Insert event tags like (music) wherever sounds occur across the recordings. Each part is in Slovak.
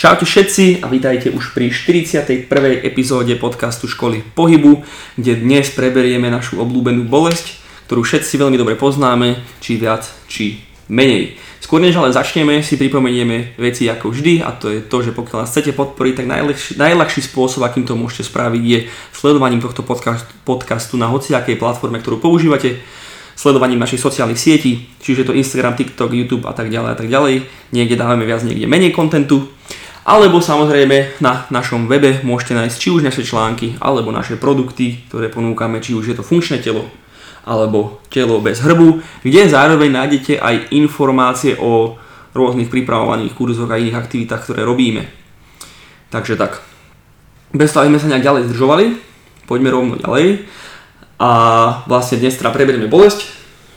Čaute všetci a vítajte už pri 41. epizóde podcastu Školy pohybu, kde dnes preberieme našu obľúbenú bolesť, ktorú všetci veľmi dobre poznáme, či viac, či menej. Skôr než ale začneme, si pripomenieme veci ako vždy a to je to, že pokiaľ nás chcete podporiť, tak najľahší, spôsob, akým to môžete spraviť, je sledovaním tohto podcastu na hociakej platforme, ktorú používate, sledovaním našich sociálnych sietí, čiže to Instagram, TikTok, YouTube a tak ďalej a tak ďalej. Niekde dávame viac, niekde menej kontentu. Alebo samozrejme na našom webe môžete nájsť či už naše články, alebo naše produkty, ktoré ponúkame, či už je to funkčné telo, alebo telo bez hrbu, kde zároveň nájdete aj informácie o rôznych pripravovaných kurzoch a iných aktivitách, ktoré robíme. Takže tak. Bez toho, sme sa nejak ďalej zdržovali, poďme rovno ďalej. A vlastne dnes teda preberieme bolesť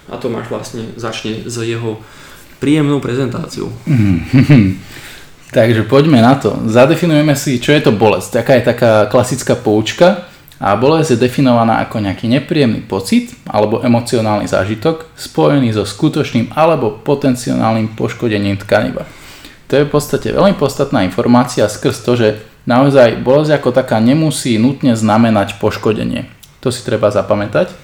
a Tomáš vlastne začne s jeho príjemnou prezentáciou. Takže poďme na to. Zadefinujeme si, čo je to bolesť. Taká je taká klasická poučka. A bolesť je definovaná ako nejaký nepríjemný pocit alebo emocionálny zážitok spojený so skutočným alebo potenciálnym poškodením tkaniva. To je v podstate veľmi podstatná informácia skrz to, že naozaj bolesť ako taká nemusí nutne znamenať poškodenie. To si treba zapamätať.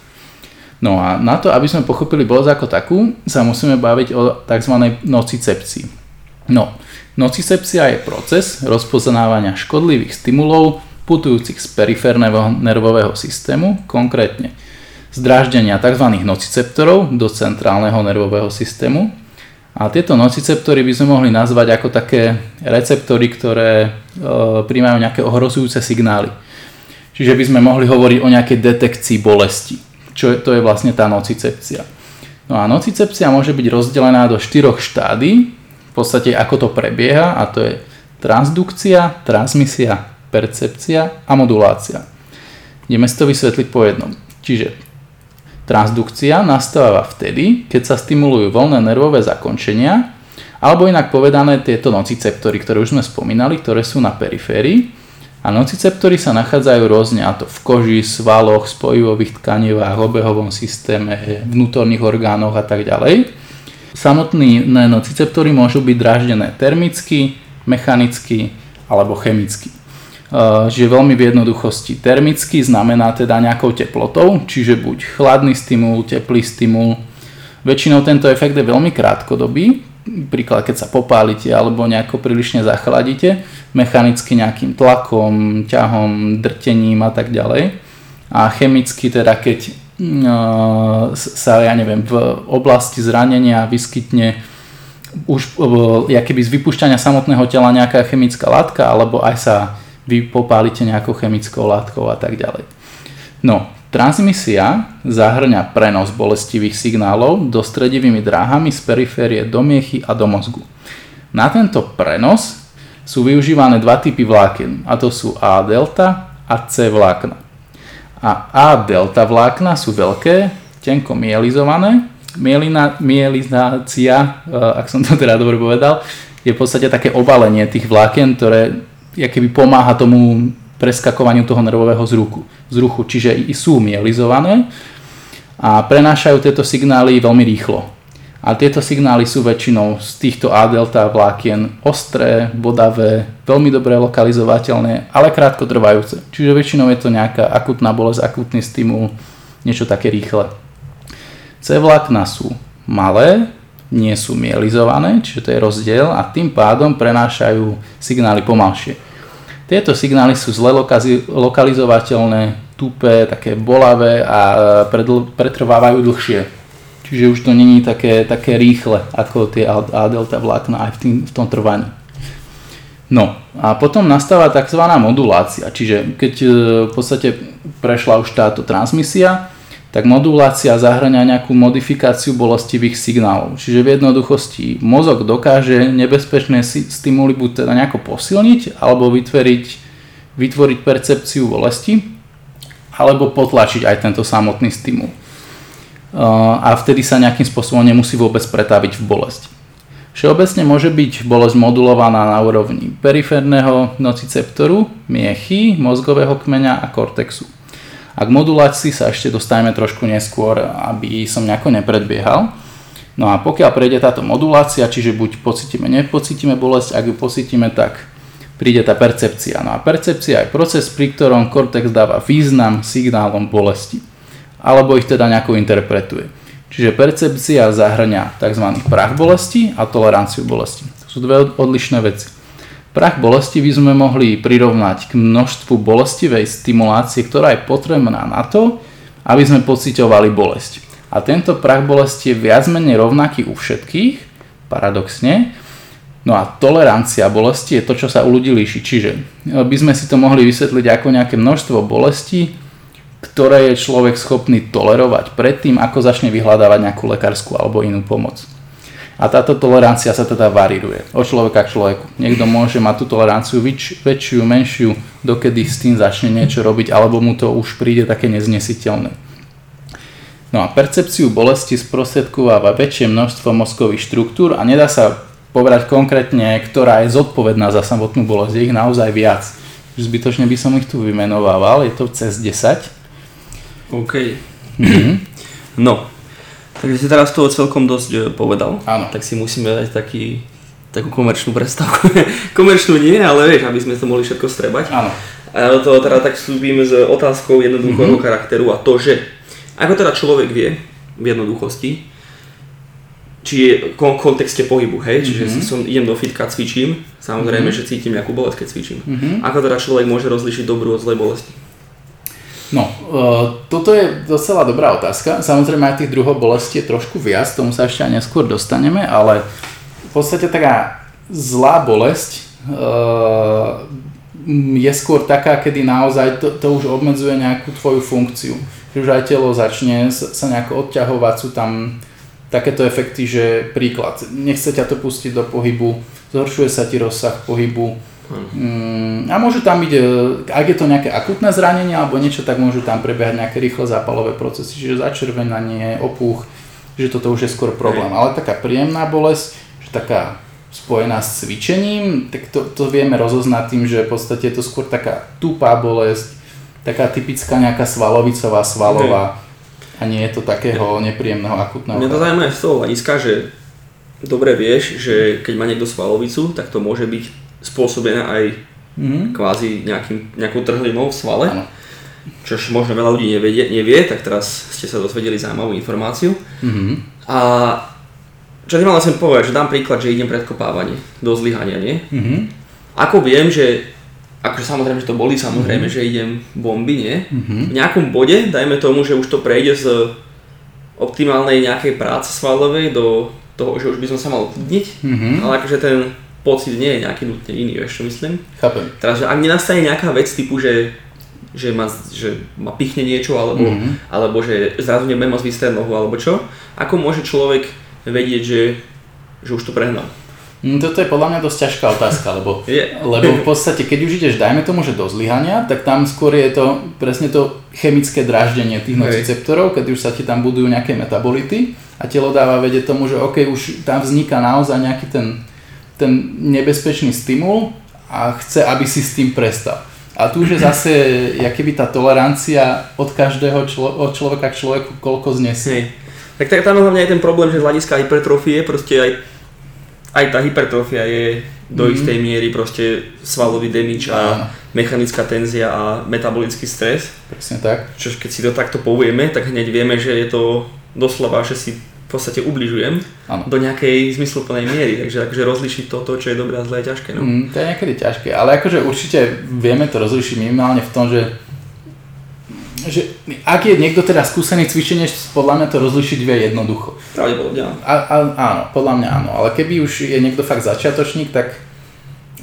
No a na to, aby sme pochopili bolesť ako takú, sa musíme baviť o tzv. nocicepcii. No, Nocicepcia je proces rozpoznávania škodlivých stimulov putujúcich z periférneho nervového systému, konkrétne zdráždenia tzv. nociceptorov do centrálneho nervového systému. A tieto nociceptory by sme mohli nazvať ako také receptory, ktoré e, príjmajú nejaké ohrozujúce signály. Čiže by sme mohli hovoriť o nejakej detekcii bolesti, čo je, to je vlastne tá nocicepcia. No a nocicepcia môže byť rozdelená do štyroch štádí, v podstate ako to prebieha a to je transdukcia, transmisia, percepcia a modulácia. Ideme si to vysvetliť po jednom. Čiže transdukcia nastáva vtedy, keď sa stimulujú voľné nervové zakončenia, alebo inak povedané tieto nociceptory, ktoré už sme spomínali, ktoré sú na periférii. A nociceptory sa nachádzajú rôzne, a to v koži, svaloch, spojivových tkanivách, obehovom systéme, vnútorných orgánoch a tak ďalej. Samotné nociceptory môžu byť dráždené termicky, mechanicky alebo chemicky. Čiže veľmi v jednoduchosti. Termicky znamená teda nejakou teplotou, čiže buď chladný stimul, teplý stimul. Väčšinou tento efekt je veľmi krátkodobý, príklad keď sa popálite alebo nejako prílišne zachladíte, mechanicky nejakým tlakom, ťahom, drtením a tak ďalej. A chemicky teda keď sa, ja neviem, v oblasti zranenia vyskytne už keby z vypúšťania samotného tela nejaká chemická látka, alebo aj sa vy popálite nejakou chemickou látkou a tak ďalej. No, transmisia zahrňa prenos bolestivých signálov do stredivými dráhami z periférie do miechy a do mozgu. Na tento prenos sú využívané dva typy vlákien, a to sú A delta a C vlákna a A delta vlákna sú veľké, tenko mielizované. Mielina, mielizácia, e, ak som to teda dobre povedal, je v podstate také obalenie tých vlákien, ktoré keby pomáha tomu preskakovaniu toho nervového zruchu, zruchu. Čiže sú mielizované a prenášajú tieto signály veľmi rýchlo. A tieto signály sú väčšinou z týchto A-delta vlákien ostré, bodavé, veľmi dobre lokalizovateľné, ale krátko trvajúce. Čiže väčšinou je to nejaká akutná bolesť, akutný stimul, niečo také rýchle. C vlákna sú malé, nie sú mielizované, čiže to je rozdiel a tým pádom prenášajú signály pomalšie. Tieto signály sú zle lokalizovateľné, tupé, také bolavé a pretrvávajú dlhšie. Čiže už to není také, také rýchle ako tie A-delta vlákna aj v, tým, v tom trvaní. No a potom nastáva tzv. modulácia, čiže keď e, v podstate prešla už táto transmisia, tak modulácia zahrania nejakú modifikáciu bolestivých signálov. Čiže v jednoduchosti mozog dokáže nebezpečné stimuly buď teda nejako posilniť, alebo vytvoriť, vytvoriť percepciu bolesti, alebo potlačiť aj tento samotný stimul a vtedy sa nejakým spôsobom nemusí vôbec pretaviť v bolesť. Všeobecne môže byť bolesť modulovaná na úrovni periférneho nociceptoru, miechy, mozgového kmeňa a kortexu. A k modulácii sa ešte dostaneme trošku neskôr, aby som nejako nepredbiehal. No a pokiaľ prejde táto modulácia, čiže buď pocítime, nepocítime bolesť, ak ju pocítime, tak príde tá percepcia. No a percepcia je proces, pri ktorom kortex dáva význam signálom bolesti. Alebo ich teda nejako interpretuje. Čiže percepcia zahrňa tzv. prach bolesti a toleranciu bolesti. To sú dve odlišné veci. Prach bolesti by sme mohli prirovnať k množstvu bolestivej stimulácie, ktorá je potrebná na to, aby sme pociťovali bolesť. A tento prach bolesti je viac menej rovnaký u všetkých, paradoxne, No a tolerancia bolesti je to, čo sa u ľudí líši. Čiže e, by sme si to mohli vysvetliť ako nejaké množstvo bolesti, ktoré je človek schopný tolerovať predtým, ako začne vyhľadávať nejakú lekárskú alebo inú pomoc. A táto tolerancia sa teda variruje od človeka k človeku. Niekto môže mať tú toleranciu väč- väčšiu, menšiu, dokedy s tým začne niečo robiť, alebo mu to už príde také neznesiteľné. No a percepciu bolesti sprostredkováva väčšie množstvo mozkových štruktúr a nedá sa povedať konkrétne, ktorá je zodpovedná za samotnú bolesť. Je ich naozaj viac. Zbytočne by som ich tu vymenovával, je to cez 10. OK. Mm-hmm. No, takže si teraz toho celkom dosť e, povedal. Áno. Tak si musíme dať taký, takú komerčnú prestávku. (laughs) komerčnú nie, ale vieš, aby sme to mohli všetko strebať. Áno. A do toho teda tak vstúpim s otázkou jednoduchého mm-hmm. charakteru a to, že ako teda človek vie v jednoduchosti, či je v kontexte pohybu, hej, čiže mm-hmm. som, idem do fitka, cvičím, samozrejme, mm-hmm. že cítim nejakú bolesť, keď cvičím. Mm-hmm. Ako teda človek môže rozlišiť dobrú od zlej bolesti? No, uh, toto je docela dobrá otázka. Samozrejme aj tých druhov bolesti je trošku viac, tomu sa ešte aj neskôr dostaneme, ale v podstate taká zlá bolesť uh, je skôr taká, kedy naozaj to, to už obmedzuje nejakú tvoju funkciu. Že už aj telo začne sa nejako odťahovať, sú tam takéto efekty, že príklad, nechce ťa to pustiť do pohybu, zhoršuje sa ti rozsah pohybu a môžu tam byť, e, ak je to nejaké akutné zranenie alebo niečo, tak môžu tam prebiehať nejaké rýchle zápalové procesy, čiže začervenanie, opuch, že toto už je skôr problém. Ale taká príjemná bolesť, že taká spojená s cvičením, tak to, to vieme rozoznať tým, že v podstate je to skôr taká tupá bolesť, taká typická nejaká svalovicová, svalová, a nie je to takého nepríjemného akutného. Mňa to zaujíma aj z toho hľadiska, že dobre vieš, že keď má niekto svalovicu, tak to môže byť spôsobené aj mm-hmm. kvázi nejakým, nejakou trhlinou v svale. Ano. Čož možno veľa ľudí nevie, nevie, tak teraz ste sa dozvedeli zaujímavú informáciu. Mm-hmm. A čo ti sem povedať, že dám príklad, že idem predkopávanie do zlyhania, nie? Mm-hmm. Ako viem, že akože samozrejme, že to boli, samozrejme, mm-hmm. že idem bomby, nie? Mm-hmm. V nejakom bode, dajme tomu, že už to prejde z optimálnej nejakej práce svalovej do toho, že už by som sa mal uklidniť, mm-hmm. ale akože ten pocit nie je nejaký nutne iný, vieš čo myslím? Chápem. Teraz, že ak nenastane nejaká vec typu, že že ma, že ma pichne niečo, alebo, mm-hmm. alebo že zrazu nebudem môcť vystrieť nohu, alebo čo, ako môže človek vedieť, že, že už to prehnal? No, toto je podľa mňa dosť ťažká otázka, lebo, (laughs) yeah. lebo v podstate, keď už ideš, dajme tomu, že do zlyhania, tak tam skôr je to presne to chemické dráždenie tých nociceptorov, keď už sa ti tam budujú nejaké metabolity a telo dáva vedieť tomu, že OK, už tam vzniká naozaj nejaký ten, ten nebezpečný stimul a chce, aby si s tým prestal. A tu už je zase, (clears throat) keby tá tolerancia od každého člo, od človeka k človeku, koľko znesie. Tak, tak tam hlavne aj ten problém, že z hľadiska hypertrofie proste aj aj tá hypertrofia je do mm-hmm. istej miery proste svalový damage a mechanická tenzia a metabolický stres. Presne tak. Čo keď si to takto povieme, tak hneď vieme, že je to doslova, že si v podstate ubližujem ano. do nejakej zmysluplnej miery, takže akože rozlišiť toto, čo je dobré a zlé je ťažké. No? Mm, to je niekedy ťažké, ale akože určite vieme to rozlišiť minimálne v tom, že že ak je niekto teda skúsený cvičenie, podľa mňa to rozlišiť vie jednoducho. Pravdepodobne áno. A, a, áno, podľa mňa áno, ale keby už je niekto fakt začiatočník, tak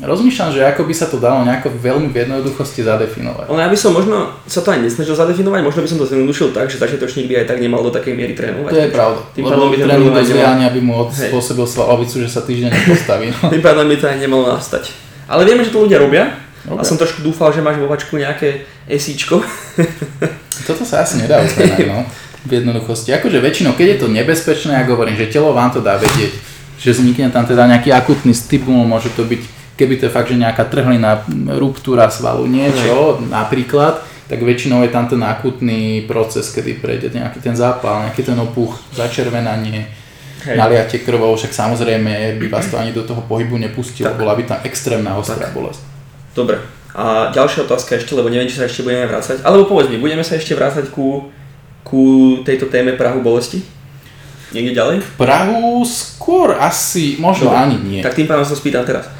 rozmýšľam, že ako by sa to dalo nejako veľmi v jednoduchosti zadefinovať. Ale ja by som možno sa to aj nesnažil zadefinovať, možno by som to zjednodušil tak, že začiatočník by aj tak nemal do takej miery trénovať. To je pravda, tým lebo by tréning do zliania by mu spôsobil svalovicu, že sa týždeň nepostaví. No. (laughs) tým pádom by to aj nemalo nastať. Ale vieme, že to ľudia robia, Okay. A som trošku dúfal, že máš vo vačku nejaké esíčko. (laughs) Toto sa asi nedá uznať, no. V jednoduchosti. Akože väčšinou, keď je to nebezpečné, ja hovorím, že telo vám to dá vedieť, že vznikne tam teda nejaký akutný stimul, môže to byť, keby to je fakt, že nejaká trhlina, ruptúra svalu, niečo, napríklad, tak väčšinou je tam ten akutný proces, kedy prejde nejaký ten zápal, nejaký ten opuch, začervenanie, Hej. naliate krvou, však samozrejme by vás to ani do toho pohybu nepustilo, bola by tam extrémna ostrá bolesť. Dobre. A ďalšia otázka ešte, lebo neviem, či sa ešte budeme vrácať. Alebo povedz mi, budeme sa ešte vrácať ku, ku tejto téme Prahu bolesti? Niekde ďalej? Prahu skôr asi, možno Dobre. ani nie. Tak tým pádom sa spýtam teraz.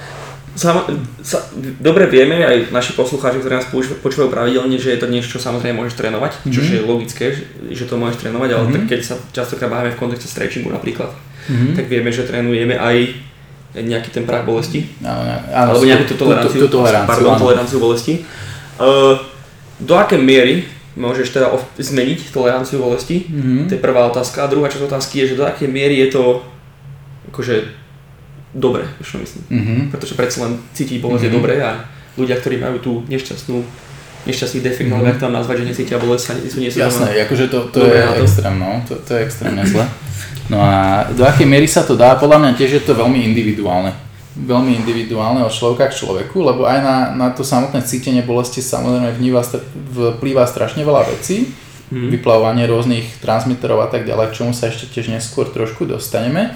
Sam, sa, dobre vieme, aj naši poslucháči, ktorí nás počúvajú pravidelne, že je to niečo, čo samozrejme môžeš trénovať, mm-hmm. čo je logické, že, že to môžeš trénovať, ale mm-hmm. keď sa častokrát bavíme v kontexte stretchingu napríklad, mm-hmm. tak vieme, že trénujeme aj nejaký ten prach bolesti, Áno, áno, alebo nejakú tú toleranciu, tú, tú, tú toleranciu, pardon, áno. toleranciu bolesti. Uh, do akej miery môžeš teda ov- zmeniť toleranciu bolesti? Mhm. To je prvá otázka. A druhá časť otázky je, že do akej miery je to akože dobre, čo myslím. Mhm. Pretože predsa len cítiť bolesť je Mhm. dobré a ľudia, ktorí majú tú nešťastnú nešťastný defekt, Mhm. alebo jak tam nazvať, že necítia bolesť, sa nie sú, nie Jasné, doma. akože to, to Dobre je to. extrém, no, to, to je extrémne zle. No a do akej miery sa to dá, podľa mňa tiež je to veľmi individuálne. Veľmi individuálne od človeka k človeku, lebo aj na, na to samotné cítenie bolesti samozrejme vníva, vplýva strašne veľa vecí, Mhm. vyplavovanie rôznych transmiterov a tak ďalej, k čomu sa ešte tiež neskôr trošku dostaneme.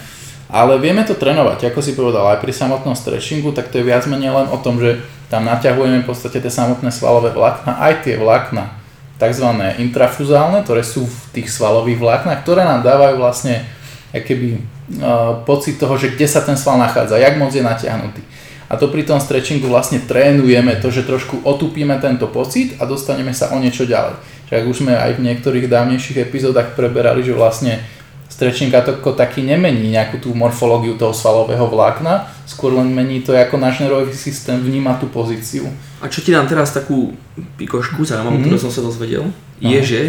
Ale vieme to trénovať, ako si povedal, aj pri samotnom stretchingu, tak to je viac menej len o tom, že tam naťahujeme v podstate tie samotné svalové vlákna, aj tie vlákna tzv. intrafuzálne, ktoré sú v tých svalových vláknach, ktoré nám dávajú vlastne keby, uh, pocit toho, že kde sa ten sval nachádza, jak moc je natiahnutý. A to pri tom stretchingu vlastne trénujeme to, že trošku otupíme tento pocit a dostaneme sa o niečo ďalej. Však už sme aj v niektorých dávnejších epizódach preberali, že vlastne stretching ako taký nemení nejakú tú morfológiu toho svalového vlákna, skôr len mení to, ako náš nervový systém vníma tú pozíciu. A čo ti dám teraz takú pikošku zaujímavú, Mhm. ktorú som sa dozvedel, je, Aha. že,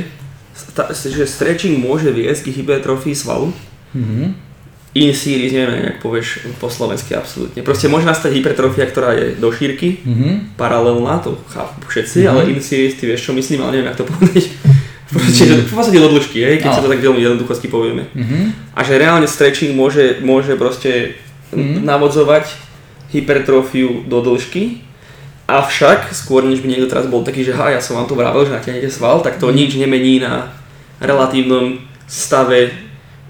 sta- že stretching môže viesť k hypertrofii svalu. Mhm. In series, neviem, jak povieš po slovensky absolútne. Proste môže nastať hypertrofia, ktorá je do šírky, Mhm. paralelná, to chápu všetci, Mhm. ale in series, ty vieš čo myslím, ale neviem, jak to povedať. Proste, v podstate do dĺžky, hej, keď No. sa to tak veľmi jednoduchosti povieme. Mhm. A že reálne stretching môže, môže proste Mhm. navodzovať hypertrofiu do dĺžky, avšak skôr než by niekto teraz bol taký, že ha, ja som vám to vravel, že natiahnete sval, tak to Mhm. nič nemení na relatívnom stave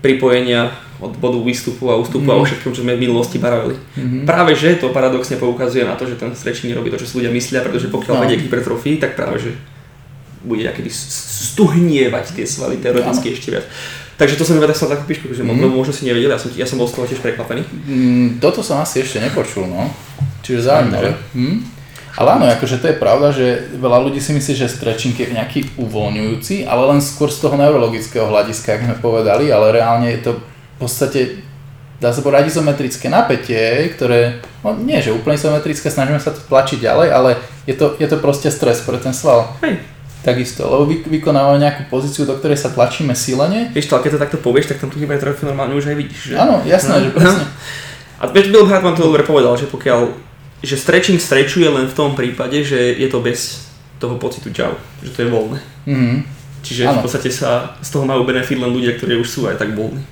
pripojenia od bodu výstupu a ústupu a o Mhm. všetkom, čo sme v minulosti baravili. Mhm. Práve že to paradoxne poukazuje na to, že ten stretching nerobí to, čo si ľudia myslia, pretože pokiaľ No. vedie k hypertrofii, tak práve že bude akedy stuhnievať tie svaly teoreticky ešte viac. Takže to som iba tak takú píšku, že mm. možno si nevedel, ja som, ja som bol z toho tiež prekvapený. Mm, toto som asi ešte nepočul, no. Čiže zaujímavé. Hm? Ale áno, akože to je pravda, že veľa ľudí si myslí, že stretching je nejaký uvoľňujúci, ale len skôr z toho neurologického hľadiska, ako sme povedali, ale reálne je to v podstate, dá sa povedať, izometrické napätie, ktoré, no nie, že úplne izometrické, snažíme sa to tlačiť ďalej, ale je to, je to proste stres pre ten sval. Hej. Takisto, lebo vy, vykonávame nejakú pozíciu, do ktorej sa tlačíme silene. Vieš to, ale keď to takto povieš, tak tam tú hypertrofiu normálne už aj vidíš. Že? Áno, jasné, No. že presne. (laughs) A Bill Hart vám to dobre povedal, že pokiaľ, že stretching strečuje len v tom prípade, že je to bez toho pocitu čau, že to je voľné. Mhm. Čiže Áno. v podstate sa z toho majú benefit len ľudia, ktorí už sú aj tak voľní.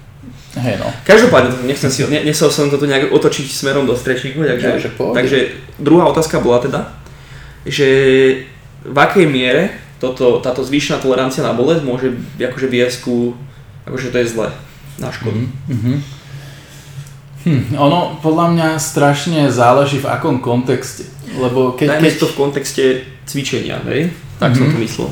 Hej no. Každopádne, nechcem si, ne, nechcel som to tu nejak otočiť smerom do stretchingu, Ja, takže, že pohode. takže druhá otázka bola teda, že v akej miere toto, táto zvýšená tolerancia na bolesť môže akože viesť ku, akože to je zle, na škodu. Mhm. Hm, ono podľa mňa strašne záleží v akom kontexte. Lebo keď, Dajme keď, to v kontexte cvičenia, hej? Tak som Mhm. to myslel.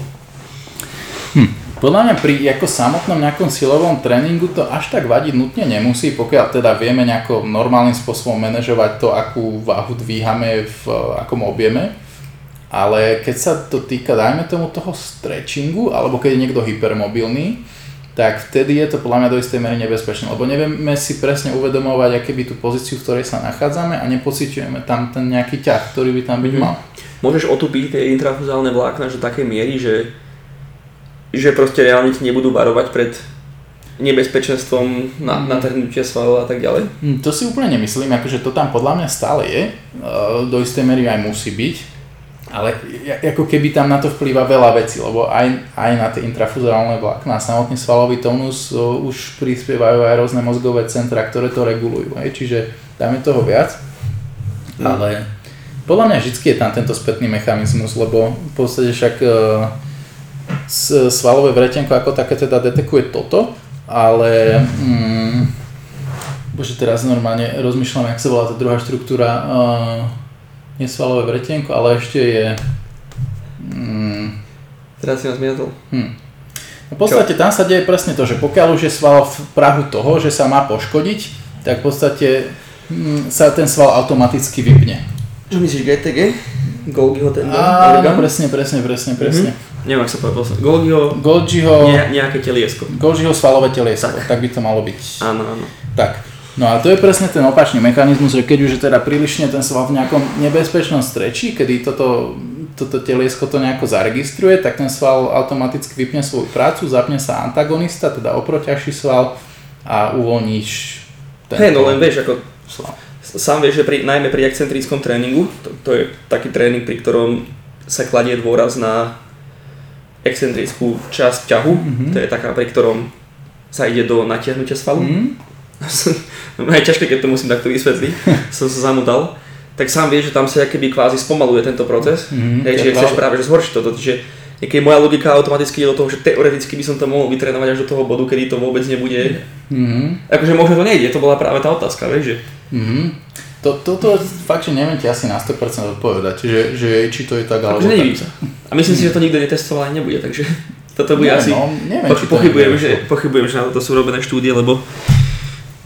podľa mňa pri ako samotnom nejakom silovom tréningu to až tak vadiť nutne nemusí, pokiaľ teda vieme nejako normálnym spôsobom manažovať to, akú váhu dvíhame v akom objeme. Ale keď sa to týka, dajme tomu toho stretchingu, alebo keď je niekto hypermobilný, tak vtedy je to podľa mňa do istej miery nebezpečné, lebo nevieme si presne uvedomovať, aké by tú pozíciu, v ktorej sa nachádzame a nepociťujeme tam ten nejaký ťah, ktorý by tam byť Mhm. mal. Môžeš otupiť tie intrafuzálne vlákna že do takej miery, že, že proste reálne ti nebudú varovať pred nebezpečenstvom na, Mhm. natrhnutia svalov a tak ďalej. Hm, To si úplne nemyslím, akože to tam podľa mňa stále je, e, do istej miery aj musí byť, ale ako keby tam na to vplýva veľa vecí, lebo aj, aj na tie intrafuzálne vlákna. A samotný svalový tónus e, už prispievajú aj rôzne mozgové centra, ktoré to regulujú, hej, čiže dáme toho viac, ale podľa mňa vždy je tam tento spätný mechanizmus, lebo v podstate však e, svalové vretenko ako také teda detekuje toto, ale mm, bože teraz normálne rozmýšľam, jak sa volá tá druhá štruktúra, uh, nesvalové vretienko, ale ešte je... Mm, Teraz si ma zmietol. hm. No v podstate tam sa deje presne to, že pokiaľ už je sval v prahu toho, že sa má poškodiť, tak v podstate mm, sa ten sval automaticky vypne. Čo myslíš, GTG? Golgiho ten Áno, orgán? presne, presne, presne, presne. Neviem, ak sa posledný. Golgiho, Golgiho, ne, nejaké teliesko. Golgiho svalové teliesko, tak. by to malo byť. Áno, áno. Tak. No a to je presne ten opačný mechanizmus, že keď už je teda prílišne ten sval v nejakom nebezpečnom strečí, kedy toto, toto teliesko to nejako zaregistruje, tak ten sval automaticky vypne svoju prácu, zapne sa antagonista, teda oproťažší sval a uvoľníš ten Hej, no len vieš, ako sval. sám vieš, že pri, najmä pri excentrickom tréningu, to, to je taký tréning, pri ktorom sa kladie dôraz na excentrickú časť ťahu, mm-hmm. to je taká, pri ktorom sa ide do natiahnutia svalu. Mm? No, (laughs) je ťažké, keď to musím takto vysvetliť, (laughs) som sa zamudal. Tak sám vieš, že tam sa keby kvázi spomaluje tento proces, Mhm, hej, čiže chceš práve že zhoršiť toto, čiže niekedy moja logika automaticky ide do toho, že teoreticky by som to mohol vytrénovať až do toho bodu, kedy to vôbec nebude, Mhm. akože možno to nejde, to bola práve tá otázka, vieš, že Mhm. To, toto fakt, že neviem ti asi na 100% odpovedať, že, že či to je tak alebo akože tak. sa. A myslím si, že to nikto netestoval ani nebude, takže (laughs) toto bude Neviem, asi, no, neviem, poch- či pochybujem, že, pochybujem, že na to sú robené štúdie, lebo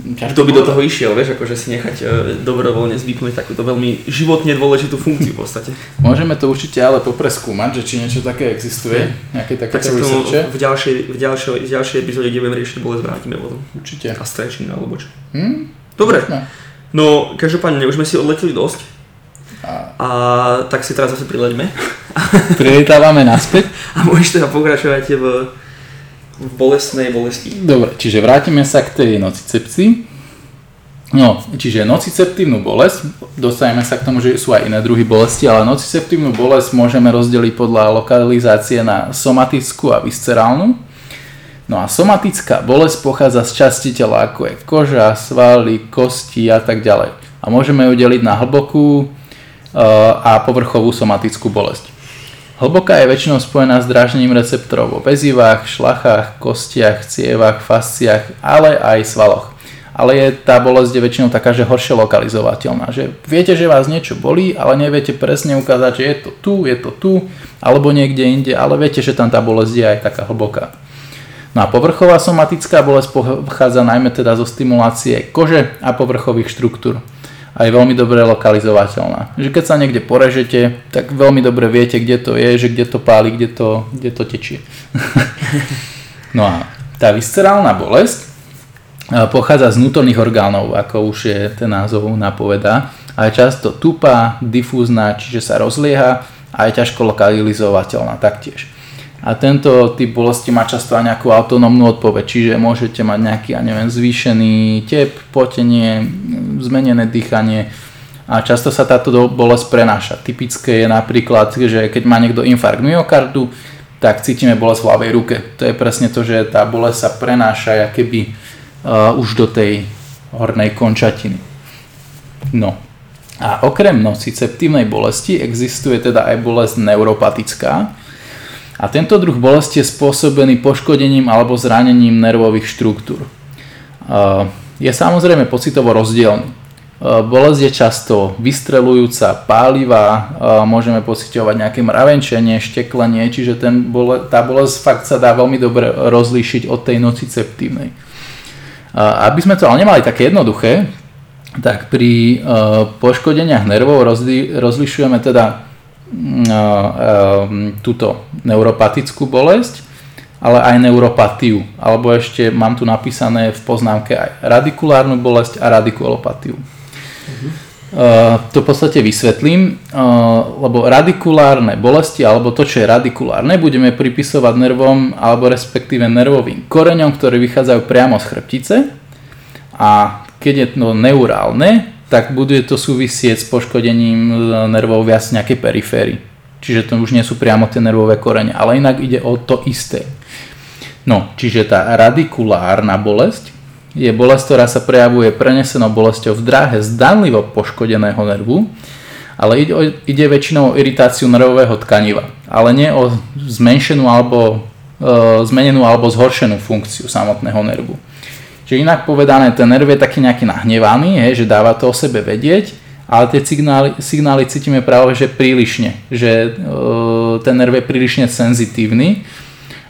Ťažko kto by do toho išiel, vieš, akože si nechať e, dobrovoľne zvyknúť takúto veľmi životne dôležitú funkciu v podstate. Môžeme to určite ale popreskúmať, že či niečo také existuje, nejaké Tak sa tomu v ďalšej, v ďalšej, v ďalšej epizóde, kde budeme riešiť bolesť, vrátime potom. Určite. A stretching alebo čo. Hm? Dobre, Možno. no každopádne už sme si odleteli dosť A a tak si teraz zase prileďme prilietávame naspäť. (laughs) a môžeš teda pokračovať v, v bolestnej bolesti. Dobre, čiže vrátime sa k tej nocicepcii. No, čiže nociceptívnu bolesť, dostaneme sa k tomu, že sú aj iné druhy bolesti, ale nociceptívnu bolesť môžeme rozdeliť podľa lokalizácie na somatickú a viscerálnu. No a somatická bolesť pochádza z časti tela ako je koža, svaly, kosti a tak ďalej. A môžeme ju deliť na hlbokú e, a povrchovú somatickú bolesť. Hlboká je väčšinou spojená s dráždením receptorov vo väzivách, šlachách, kostiach, cievach, fasciách, ale aj svaloch. Ale je, tá bolesť je väčšinou taká, že horšie lokalizovateľná. Že viete, že vás niečo bolí, ale neviete presne ukázať, že je to tu, je to tu, alebo niekde inde, ale viete, že tam tá bolesť je aj taká hlboká. No a povrchová somatická bolesť pochádza najmä teda zo stimulácie kože a povrchových štruktúr a je veľmi dobre lokalizovateľná. Že keď sa niekde porežete, tak veľmi dobre viete, kde to je, že kde to páli, kde to, kde to tečie. (laughs) no a tá viscerálna bolesť a, pochádza z vnútorných orgánov, ako už je ten názov napovedá, a je často tupá, difúzna, čiže sa rozlieha a je ťažko lokalizovateľná taktiež. A tento typ bolesti má často aj nejakú autonómnu odpoveď, čiže môžete mať nejaký, ja neviem, zvýšený tep, potenie, zmenené dýchanie a často sa táto bolesť prenáša. Typické je napríklad, že keď má niekto infarkt myokardu, tak cítime bolesť v ľavej ruke. To je presne to, že tá bolesť sa prenáša keby uh, už do tej hornej končatiny. No. A okrem nociceptívnej bolesti existuje teda aj bolesť neuropatická, a tento druh bolesti je spôsobený poškodením alebo zranením nervových štruktúr. Je samozrejme pocitovo rozdielný. Uh, Bolesť je často vystrelujúca, pálivá, uh, môžeme pociťovať nejaké mravenčenie, šteklenie, čiže ten bole, tá bolesť fakt sa dá veľmi dobre rozlíšiť od tej nociceptívnej. Uh, Aby sme to ale nemali také jednoduché, tak pri poškodeniach nervov rozli, rozlišujeme teda túto neuropatickú bolesť, ale aj neuropatiu. Alebo ešte mám tu napísané v poznámke aj radikulárnu bolesť a radikulopatiu. Uh, to v podstate vysvetlím, uh, lebo radikulárne bolesti, alebo to, čo je radikulárne, budeme pripisovať nervom, alebo respektíve nervovým koreňom, ktoré vychádzajú priamo z chrbtice. A keď je to neurálne, tak bude to súvisieť s poškodením e, nervov viac nejakej periférii. Čiže to už nie sú priamo tie nervové korene, ale inak ide o to isté. No, čiže tá radikulárna bolesť je bolesť, ktorá sa prejavuje prenesenou bolesťou v dráhe zdanlivo poškodeného nervu, ale ide, o, ide väčšinou o iritáciu nervového tkaniva, ale nie o zmenšenú alebo e, zmenenú alebo zhoršenú funkciu samotného nervu. Čiže inak povedané, ten nerv je taký nejaký nahnevaný, hej, že dáva to o sebe vedieť, ale tie signály, signály cítime práve že prílišne, že uh, ten nerv je prílišne senzitívny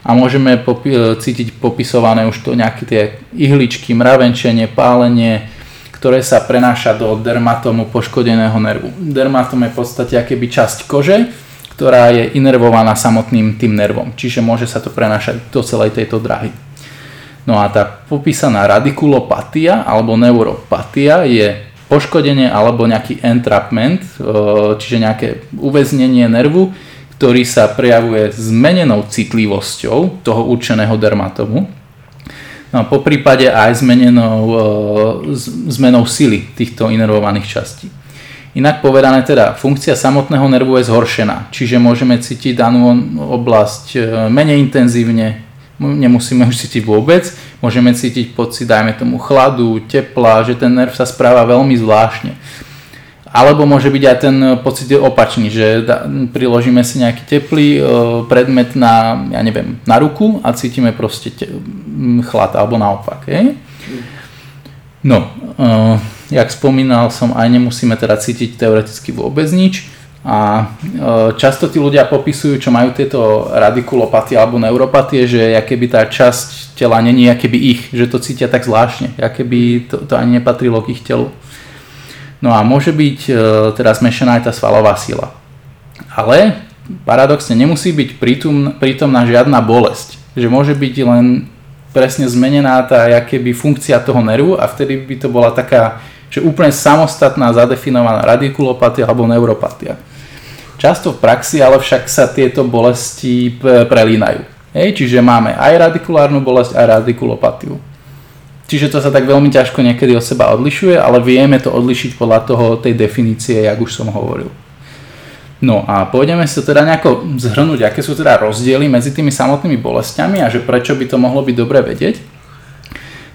a môžeme popi- cítiť popisované už to nejaké tie ihličky, mravenčenie, pálenie, ktoré sa prenáša do dermatomu poškodeného nervu. Dermatom je v podstate akéby časť kože, ktorá je inervovaná samotným tým nervom, čiže môže sa to prenášať do celej tejto drahy. No a tá popísaná radikulopatia alebo neuropatia je poškodenie alebo nejaký entrapment, e, čiže nejaké uväznenie nervu, ktorý sa prejavuje zmenenou citlivosťou toho určeného dermatomu. No a po prípade aj zmenenou, e, zmenou sily týchto inervovaných častí. Inak povedané teda, funkcia samotného nervu je zhoršená, čiže môžeme cítiť danú oblasť e, menej intenzívne, nemusíme už cítiť vôbec, môžeme cítiť pocit, dajme tomu, chladu, tepla, že ten nerv sa správa veľmi zvláštne. Alebo môže byť aj ten pocit opačný, že da, priložíme si nejaký teplý e, predmet na, ja neviem, na ruku a cítime proste te, chlad, alebo naopak. Je? No, e, jak spomínal som, aj nemusíme teda cítiť teoreticky vôbec nič. A e, často tí ľudia popisujú, čo majú tieto radikulopatie alebo neuropatie, že keby tá časť tela není keby ich, že to cítia tak zvláštne, keby to, to ani nepatrilo k ich telu. No a môže byť e, teda zmešaná aj tá svalová sila. Ale paradoxne nemusí byť prítom, prítomná žiadna bolesť. Že môže byť len presne zmenená tá keby funkcia toho nervu a vtedy by to bola taká, že úplne samostatná zadefinovaná radikulopatia alebo neuropatia. Často v praxi ale však sa tieto bolesti prelínajú. Hej, čiže máme aj radikulárnu bolesť, aj radikulopatiu. Čiže to sa tak veľmi ťažko niekedy od seba odlišuje, ale vieme to odlišiť podľa toho tej definície, jak už som hovoril. No a pôjdeme sa teda nejako zhrnúť, aké sú teda rozdiely medzi tými samotnými bolestiami a že prečo by to mohlo byť dobre vedieť.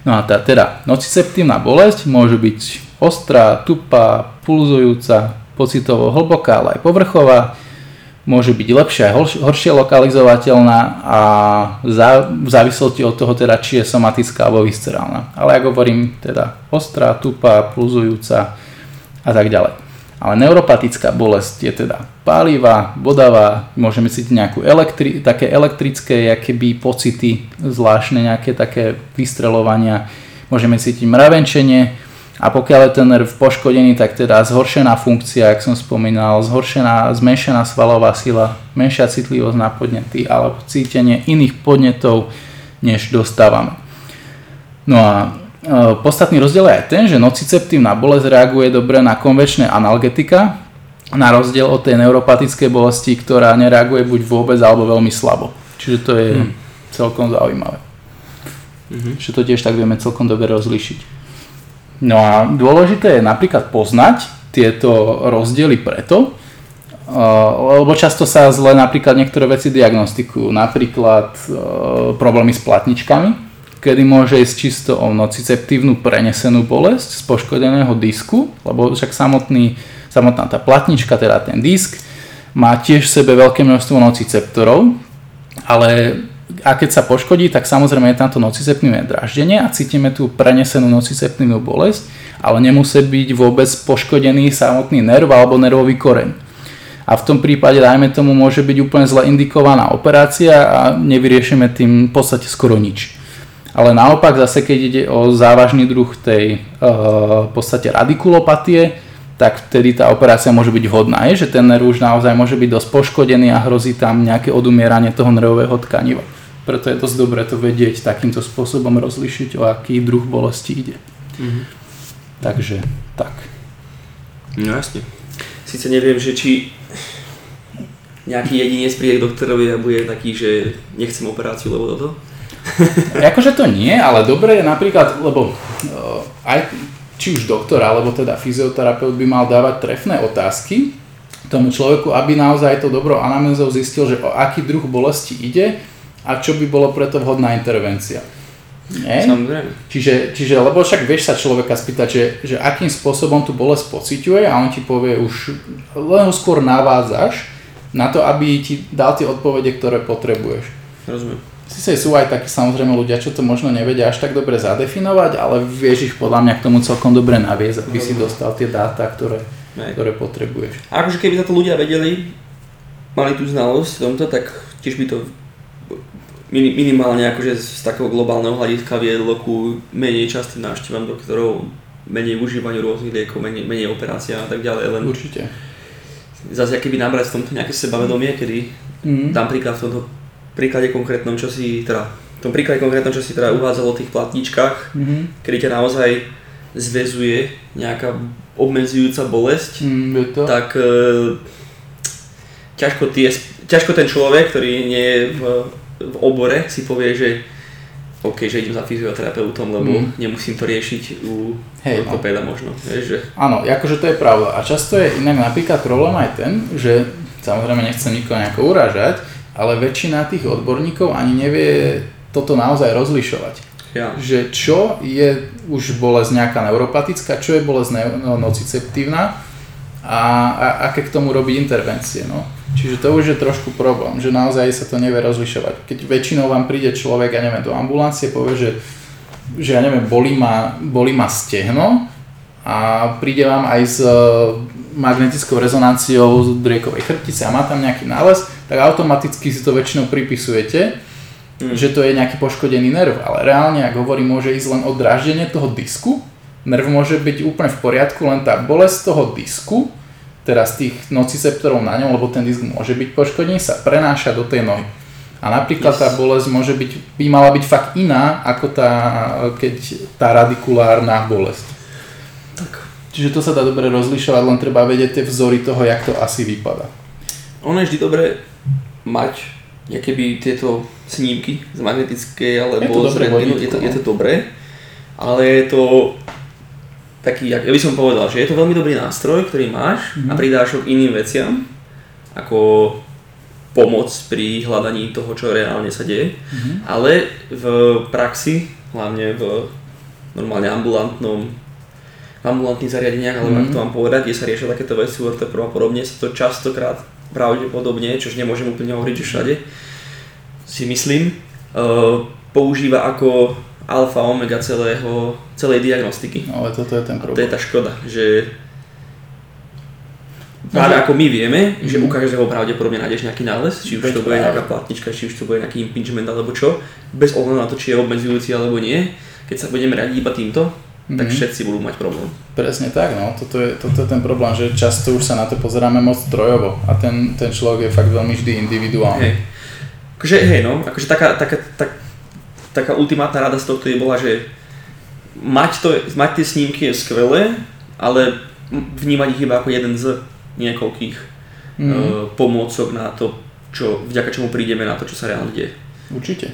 No a tá, teda nociceptívna bolesť môže byť ostrá, tupá, pulzujúca, pocitovo hlboká, ale aj povrchová, môže byť lepšia a horšie lokalizovateľná a v závislosti od toho teda, či je somatická alebo viscerálna. Ale ako hovorím, teda ostrá, tupá, pluzujúca a tak ďalej. Ale neuropatická bolesť je teda pálivá, bodavá, môžeme cítiť nejakú elektri- také elektrické keby pocity, zvláštne nejaké také vystrelovania, môžeme cítiť mravenčenie, a pokiaľ je ten nerv poškodený, tak teda zhoršená funkcia, ako som spomínal, zhoršená, zmenšená svalová sila, menšia citlivosť na podnety alebo cítenie iných podnetov, než dostávame. No a e, podstatný rozdiel je aj ten, že nociceptívna bolesť reaguje dobre na konvečné analgetika, na rozdiel od tej neuropatickej bolesti, ktorá nereaguje buď vôbec alebo veľmi slabo. Čiže to je hmm. celkom zaujímavé. Mm-hmm. Že to tiež tak vieme celkom dobre rozlíšiť. No a dôležité je napríklad poznať tieto rozdiely preto, lebo často sa zle napríklad niektoré veci diagnostikujú, napríklad problémy s platničkami, kedy môže ísť čisto o nociceptívnu prenesenú bolesť z poškodeného disku, lebo však samotný, samotná tá platnička, teda ten disk, má tiež v sebe veľké množstvo nociceptorov, ale a keď sa poškodí, tak samozrejme je tam to nociceptívne draždenie a cítime tú prenesenú nociceptívnu bolesť, ale nemusí byť vôbec poškodený samotný nerv alebo nervový koreň. A v tom prípade, dajme tomu, môže byť úplne zle indikovaná operácia a nevyriešime tým v podstate skoro nič. Ale naopak zase, keď ide o závažný druh tej uh, v podstate radikulopatie, tak vtedy tá operácia môže byť vhodná. Je, že ten nerv už naozaj môže byť dosť poškodený a hrozí tam nejaké odumieranie toho nervového tkaniva. Preto je dosť dobré to vedieť takýmto spôsobom rozlišiť, o aký druh bolesti ide. Mm-hmm. Takže tak. No jasne. Sice neviem, že či nejaký jedinec príde k doktorovi a bude taký, že nechcem operáciu, lebo toto? (laughs) akože to nie, ale dobre je napríklad, lebo uh, aj či už doktor, alebo teda fyzioterapeut by mal dávať trefné otázky tomu človeku, aby naozaj to dobrou anamnézou zistil, že o aký druh bolesti ide a čo by bolo preto vhodná intervencia. Nie? Samozrejme. Čiže, čiže, lebo však vieš sa človeka spýtať, že, že akým spôsobom tú bolesť pociťuje a on ti povie už, len ho skôr navádzaš na to, aby ti dal tie odpovede, ktoré potrebuješ. Rozumiem. Sice sú aj takí samozrejme ľudia, čo to možno nevedia až tak dobre zadefinovať, ale vieš ich podľa mňa k tomu celkom dobre naviesť, aby si dostal tie dáta, ktoré, Hej. ktoré potrebuješ. A akože keby to ľudia vedeli, mali tú znalosť v tomto, tak tiež by to minimálne akože z takého globálneho hľadiska viedlo ku menej častým návštevám doktorov, menej užívaniu rôznych liekov, menej, menej operáciám a tak ďalej, len Určite. zase keby nabrať v tomto nejaké sebavedomie, kedy Mm. dám príklad v tomto príklade konkrétnom, čo si teda v tom príklade konkrétnom, čo si teda uvádzalo o tých platničkách, Mhm. kedy ťa naozaj zväzuje nejaká obmedzujúca bolesť, Mm, to? tak e, ťažko, tie, ťažko ten človek, ktorý nie je v, v obore, si povie, že OK, že idem za fyzioterapeutom, lebo Mm. nemusím to riešiť u Hej, no. ortopéda možno. Vieš, že... Áno, akože to je pravda. A často je inak napríklad problém aj ten, že samozrejme nechcem nikoho nejako uražať, ale väčšina tých odborníkov ani nevie toto naozaj rozlišovať. Ja. Že čo je už bolesť nejaká neuropatická, čo je bolesť no, nociceptívna a, a aké k tomu robiť intervencie. No. Čiže to už je trošku problém, že naozaj sa to nevie rozlišovať. Keď väčšinou vám príde človek, ja neviem, do ambulancie, povie, že, že ja neviem, bolí ma, bolí ma stehno a príde vám aj s e, magnetickou rezonanciou z driekovej chrbtice a má tam nejaký nález, tak automaticky si to väčšinou pripisujete, Mm. že to je nejaký poškodený nerv, ale reálne, ak hovorím, môže ísť len o dráždenie toho disku, nerv môže byť úplne v poriadku, len tá bolesť toho disku, teraz tých nociceptorov na ňom, lebo ten disk môže byť poškodený, sa prenáša do tej nohy. A napríklad Yes. tá bolesť môže byť, by mala byť fakt iná, ako tá, keď tá radikulárna bolesť. Tak. Čiže to sa dá dobre rozlišovať, len treba vedieť tie vzory toho, jak to asi vypadá. Ono je vždy dobré mať keby tieto snímky z magnetickej Je to alebo z dobré je to, je no. to dobré, ale je to taký, ja by som povedal, že je to veľmi dobrý nástroj, ktorý máš a Mhm. pridáš ho k iným veciam, ako pomoc pri hľadaní toho, čo reálne sa deje, Mhm. ale v praxi, hlavne v normálne ambulantnom ambulantných zariadeniach, alebo Mhm. ako to mám povedať, kde sa riešia takéto veci, ortopro a podobne, sa to častokrát pravdepodobne, čož nemôžem úplne hovoriť, že všade, si myslím, uh, používa ako alfa omega celého, celej diagnostiky. No, ale toto je ten A to je problém. tá škoda, že No, že- ako my vieme, že Mhm. u každého pravdepodobne nájdeš nejaký nález, či už to bude nejaká platnička, či už to bude nejaký impingement alebo čo, bez ohľadu na to, či je obmedzujúci alebo nie, keď sa budeme radiť iba týmto, tak Mhm. všetci budú mať problém. Presne tak, no. Toto je, toto je ten problém, že často už sa na to pozeráme moc strojovo a ten, ten človek je fakt veľmi vždy individuálny. Hej. Akože, hej no, akože taká, taká, tak, taká ultimátna rada z tohto je bola, že mať, to, mať tie snímky je skvelé, ale vnímať ich iba ako jeden z niekoľkých mm. pomôcok na to, čo, vďaka čomu prídeme na to, čo sa reálne deje. Určite.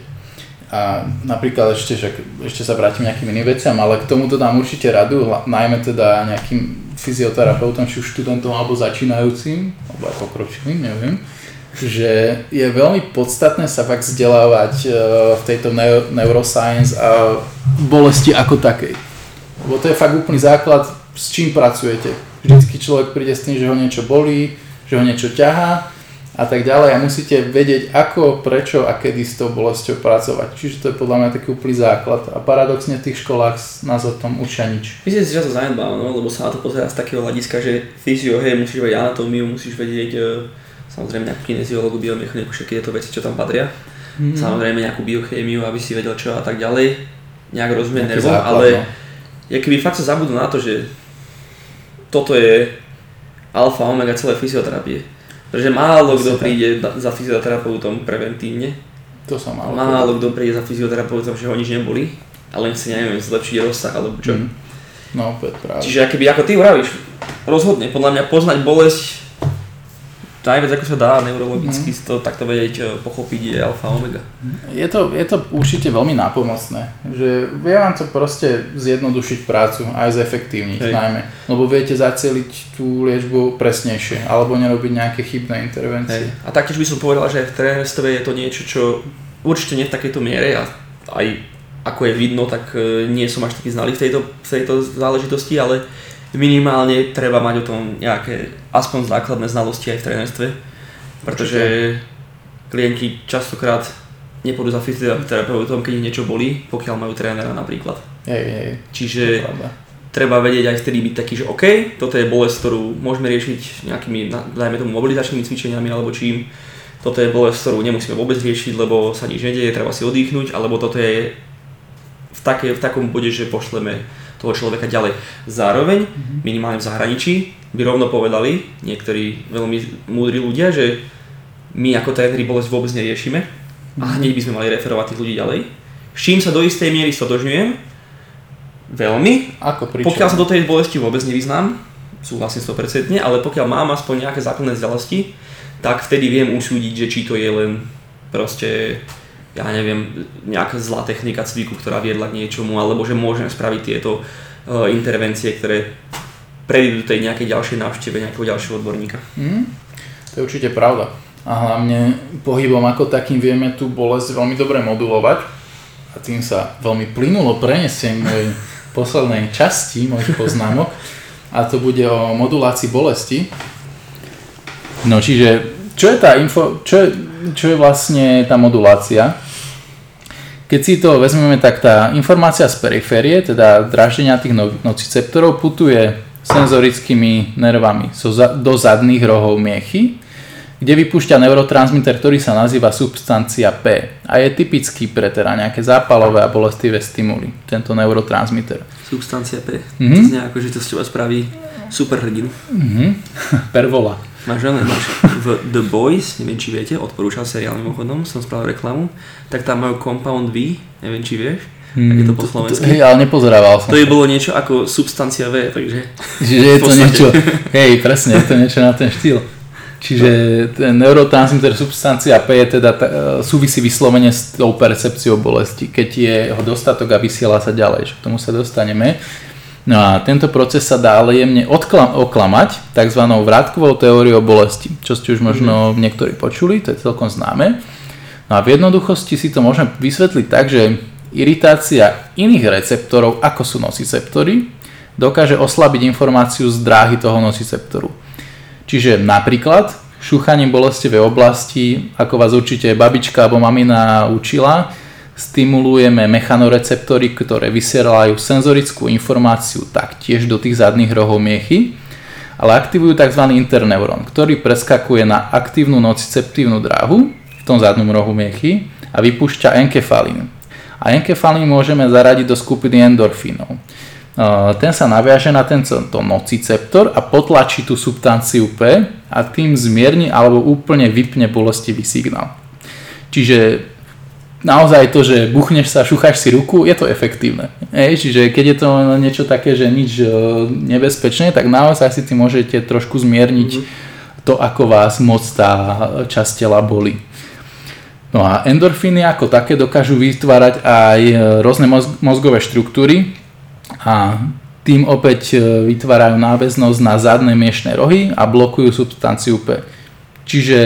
A napríklad ešte, však, ešte sa vrátim nejakým iným veciam, ale k tomuto dám určite radu, najmä teda nejakým fyzioterapeutom, či už študentom alebo začínajúcim, alebo aj pokročilým, neviem, že je veľmi podstatné sa fakt vzdelávať e, v tejto neu- neuroscience a bolesti ako takej. Lebo to je fakt úplný základ, s čím pracujete. Vždycky človek príde s tým, že ho niečo bolí, že ho niečo ťahá a tak ďalej a musíte vedieť ako, prečo a kedy s tou bolesťou pracovať. Čiže to je podľa mňa taký úplný základ a paradoxne v tých školách nás o tom učia nič. Myslím si, že to zanedbávam, no, lebo sa na to pozerá z takého hľadiska, že fyzio, hej, musíš vedieť anatómiu, musíš vedieť e, samozrejme nejakú kineziológu, biomechaniku, všetky tieto veci, čo tam patria. Mhm. Samozrejme nejakú biochémiu, aby si vedel čo a tak ďalej. Nejak rozumieť nervom, ale no. ja keby fakt sa zabudol na to, že toto je alfa omega celé fyzioterapie. Pretože málo kto príde za fyzioterapeutom preventívne, To som mal. málo kto príde za fyzioterapeutom, že ho nič neboli, ale chce, neviem, zlepšiť rozsah alebo čo. Mhm. No, opäť práve. Čiže keby ako ty vravíš, rozhodne, podľa mňa poznať bolesť najviac ako sa dá neurologicky Mhm. to takto vedieť e, pochopiť je alfa omega. Je to, je to určite veľmi nápomocné, že vie vám to proste zjednodušiť prácu aj zefektívniť Hej. najmä, lebo viete zacieliť tú liečbu presnejšie alebo nerobiť nejaké chybné intervencie. Hej. A taktiež by som povedal, že aj v trénerstve je to niečo, čo určite nie v takejto miere a aj ako je vidno, tak e, nie som až taký znalý v tejto, v tejto záležitosti, ale minimálne treba mať o tom nejaké aspoň základné znalosti aj v trénerstve, pretože klienti častokrát nepôjdu za fyzioterapeutom, keď ich niečo bolí, pokiaľ majú trénera napríklad. Hej, hej, Čiže treba vedieť aj vtedy byť taký, že OK, toto je bolesť, ktorú môžeme riešiť nejakými, dajme tomu, mobilizačnými cvičeniami alebo čím. Toto je bolesť, ktorú nemusíme vôbec riešiť, lebo sa nič nedieje, treba si oddychnúť, alebo toto je v, také, v takom bode, že pošleme toho človeka ďalej. Zároveň, mhm. minimálne v zahraničí, by rovno povedali niektorí veľmi múdri ľudia, že my ako tréneri bolesť vôbec neriešime a hneď by sme mali referovať tých ľudí ďalej. S čím sa do istej miery stotožňujem, Veľmi. Ako pričom? Pokiaľ sa do tej bolesti vôbec nevyznám, súhlasím 100%, ale pokiaľ mám aspoň nejaké základné znalosti, tak vtedy viem usúdiť, že či to je len proste, ja neviem, nejaká zlá technika cviku, ktorá viedla k niečomu, alebo že môžem spraviť tieto uh, intervencie, ktoré prejdú do tej nejakej ďalšej návšteve nejakého ďalšieho odborníka. Mm, to je určite pravda. A hlavne pohybom ako takým vieme tú bolesť veľmi dobre modulovať a tým sa veľmi plynulo prenesiem môj (laughs) poslednej časti mojich poznámok a to bude o modulácii bolesti. No čiže, čo je tá info, čo je, čo je vlastne tá modulácia? Keď si to vezmeme, tak tá informácia z periférie, teda draždenia tých no, nociceptorov, putuje senzorickými nervami do zadných rohov miechy kde vypúšťa neurotransmiter, ktorý sa nazýva substancia P a je typický pre teda nejaké zápalové a bolestivé stimuly, tento neurotransmiter. Substancia P, mm-hmm. to znie ako, že to z teba spraví super hrdinu. Mm-hmm. (laughs) Pervola. Ale máš v The Boys, neviem či viete, odporúčam seriál mimochodom, som spravil reklamu, tak tam majú Compound V, neviem či vieš, Mm, to po slovensky. Hej, ale nepozerával som. To je bolo niečo ako substancia V, takže... Čiže je to niečo, hej, presne, je to niečo na ten štýl. Čiže ten neurotransmitter substancia P je teda t- súvisí vyslovene s tou percepciou bolesti, keď je ho dostatok a vysiela sa ďalej, že k tomu sa dostaneme. No a tento proces sa dá ale jemne odklam- oklamať tzv. vrátkovou teóriou bolesti, čo ste už možno mhm. niektorí počuli, to je celkom známe. No a v jednoduchosti si to môžeme vysvetliť tak, že iritácia iných receptorov, ako sú nociceptory, dokáže oslabiť informáciu z dráhy toho nociceptoru. Čiže napríklad šúchaním bolestivej oblasti, ako vás určite babička alebo mamina učila, stimulujeme mechanoreceptory, ktoré vysielajú senzorickú informáciu taktiež do tých zadných rohov miechy, ale aktivujú tzv. interneuron, ktorý preskakuje na aktívnu nociceptívnu dráhu v tom zadnom rohu miechy a vypúšťa enkefalín. A enkefalín môžeme zaradiť do skupiny endorfínov ten sa naviaže na tento nociceptor a potlačí tú substanciu P a tým zmierni alebo úplne vypne bolestivý signál. Čiže naozaj to, že buchneš sa, šúchaš si ruku, je to efektívne. Ej, čiže keď je to niečo také, že nič e, nebezpečné, tak naozaj si ty môžete trošku zmierniť mm-hmm. to, ako vás moc tá časť tela boli. No a endorfíny ako také dokážu vytvárať aj e, rôzne mozgové štruktúry, a tým opäť e, vytvárajú náväznosť na zadné miešne rohy a blokujú substanciu P. Čiže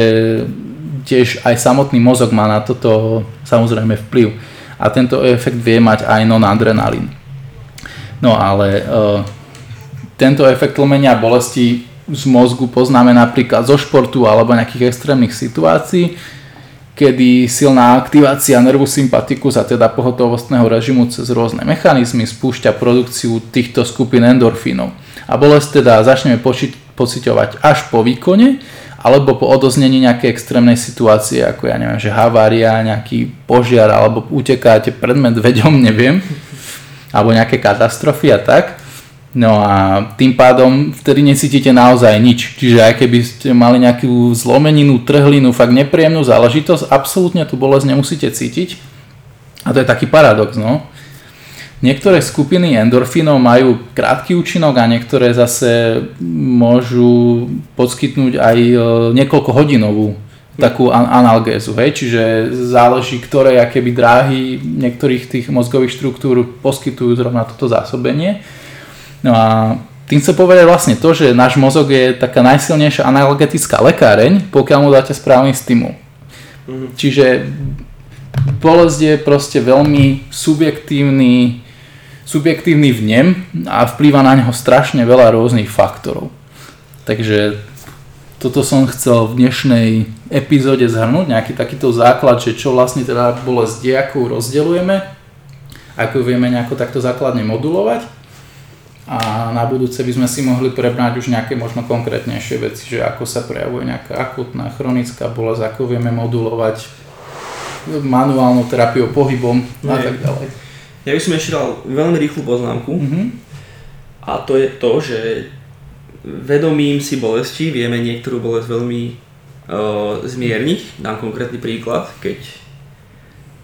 tiež aj samotný mozog má na toto samozrejme vplyv. A tento efekt vie mať aj non-adrenalín. No ale e, tento efekt tlmenia bolesti z mozgu poznáme napríklad zo športu alebo nejakých extrémnych situácií, kedy silná aktivácia nervu sympatikus a teda pohotovostného režimu cez rôzne mechanizmy spúšťa produkciu týchto skupín endorfínov. A bolesť teda začneme pociťovať až po výkone alebo po odoznení nejakej extrémnej situácie, ako ja neviem, že havária, nejaký požiar alebo utekáte pred medveďom, (laughs) neviem, alebo nejaké katastrofy a tak. No a tým pádom vtedy necítite naozaj nič. Čiže aj keby ste mali nejakú zlomeninu, trhlinu, fakt nepríjemnú záležitosť, absolútne tú bolesť nemusíte cítiť. A to je taký paradox, no. Niektoré skupiny endorfínov majú krátky účinok a niektoré zase môžu poskytnúť aj e, niekoľko hodinovú takú analgézu, hej, čiže záleží, ktoré akéby dráhy niektorých tých mozgových štruktúr poskytujú zrovna toto zásobenie. No a tým chcem povedať vlastne to, že náš mozog je taká najsilnejšia analgetická lekáreň, pokiaľ mu dáte správny stimul. Mm-hmm. Čiže bolesť je proste veľmi subjektívny, subjektívny vnem a vplýva na neho strašne veľa rôznych faktorov. Takže toto som chcel v dnešnej epizóde zhrnúť, nejaký takýto základ, že čo vlastne teda bolesť je, ako rozdeľujeme, ako vieme nejako takto základne modulovať a na budúce by sme si mohli prebrať už nejaké možno konkrétnejšie veci, že ako sa prejavuje nejaká akutná, chronická bolesť, ako vieme modulovať manuálnou terapiou, pohybom a tak ďalej. Ja by som ešte dal veľmi rýchlu poznámku Mhm. a to je to, že vedomím si bolesti vieme niektorú bolesť veľmi uh, zmierniť. Dám konkrétny príklad, keď,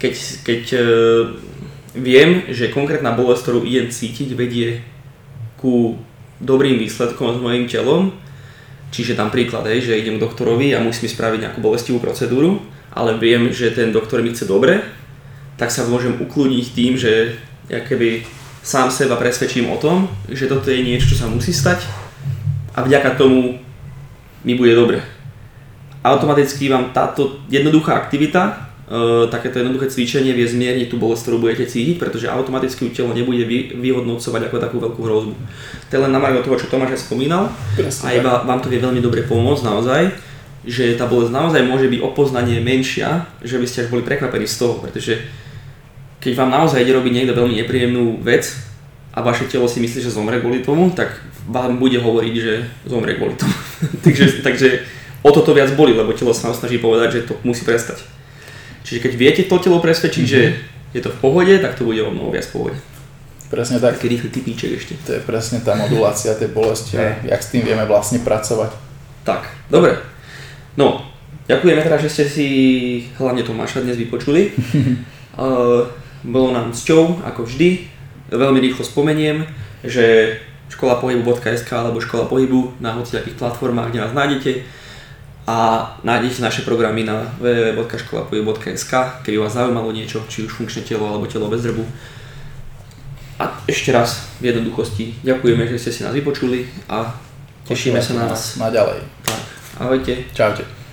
keď, keď uh, viem, že konkrétna bolesť, ktorú idem cítiť, vedie ku dobrým výsledkom s mojim telom, čiže tam príklad, hej, že idem k doktorovi a musím spraviť nejakú bolestivú procedúru, ale viem, že ten doktor mi chce dobre, tak sa môžem ukludniť tým, že ja keby sám seba presvedčím o tom, že toto je niečo, čo sa musí stať a vďaka tomu mi bude dobre. Automaticky vám táto jednoduchá aktivita, e, takéto jednoduché cvičenie vie zmierniť tú bolesť, ktorú budete cítiť, pretože automaticky telo nebude vy, vyhodnocovať ako takú veľkú hrozbu. To je len na toho, čo Tomáš aj spomínal Presne a iba vám to vie veľmi dobre pomôcť naozaj, že tá bolesť naozaj môže byť o poznanie menšia, že by ste až boli prekvapení z toho, pretože keď vám naozaj ide robiť niekto veľmi nepríjemnú vec a vaše telo si myslí, že zomre kvôli tomu, tak vám bude hovoriť, že zomre kvôli tomu. (laughs) takže, takže o toto viac boli, lebo telo sa vám snaží povedať, že to musí prestať. Čiže keď viete to telo presvedčiť, že je to v pohode, tak to bude o mnoho viac v pohode. Presne tak. Taký rýchly typíček ešte. To je presne tá modulácia tej bolesti a jak s tým vieme vlastne pracovať. Tak, dobre. No, ďakujeme teda, že ste si hlavne Tomáša dnes vypočuli. Uh, (laughs) bolo nám cťou, ako vždy. Veľmi rýchlo spomeniem, že škola pohybu.sk alebo škola pohybu na hociakých platformách, kde nás nájdete a nájdete naše programy na www.školapohybu.sk, keby vás zaujímalo niečo, či už funkčné telo alebo telo bez drbu. A ešte raz v jednoduchosti ďakujeme, že ste si nás vypočuli a tešíme sa na vás. Naďalej. Tak, ahojte. Čaute.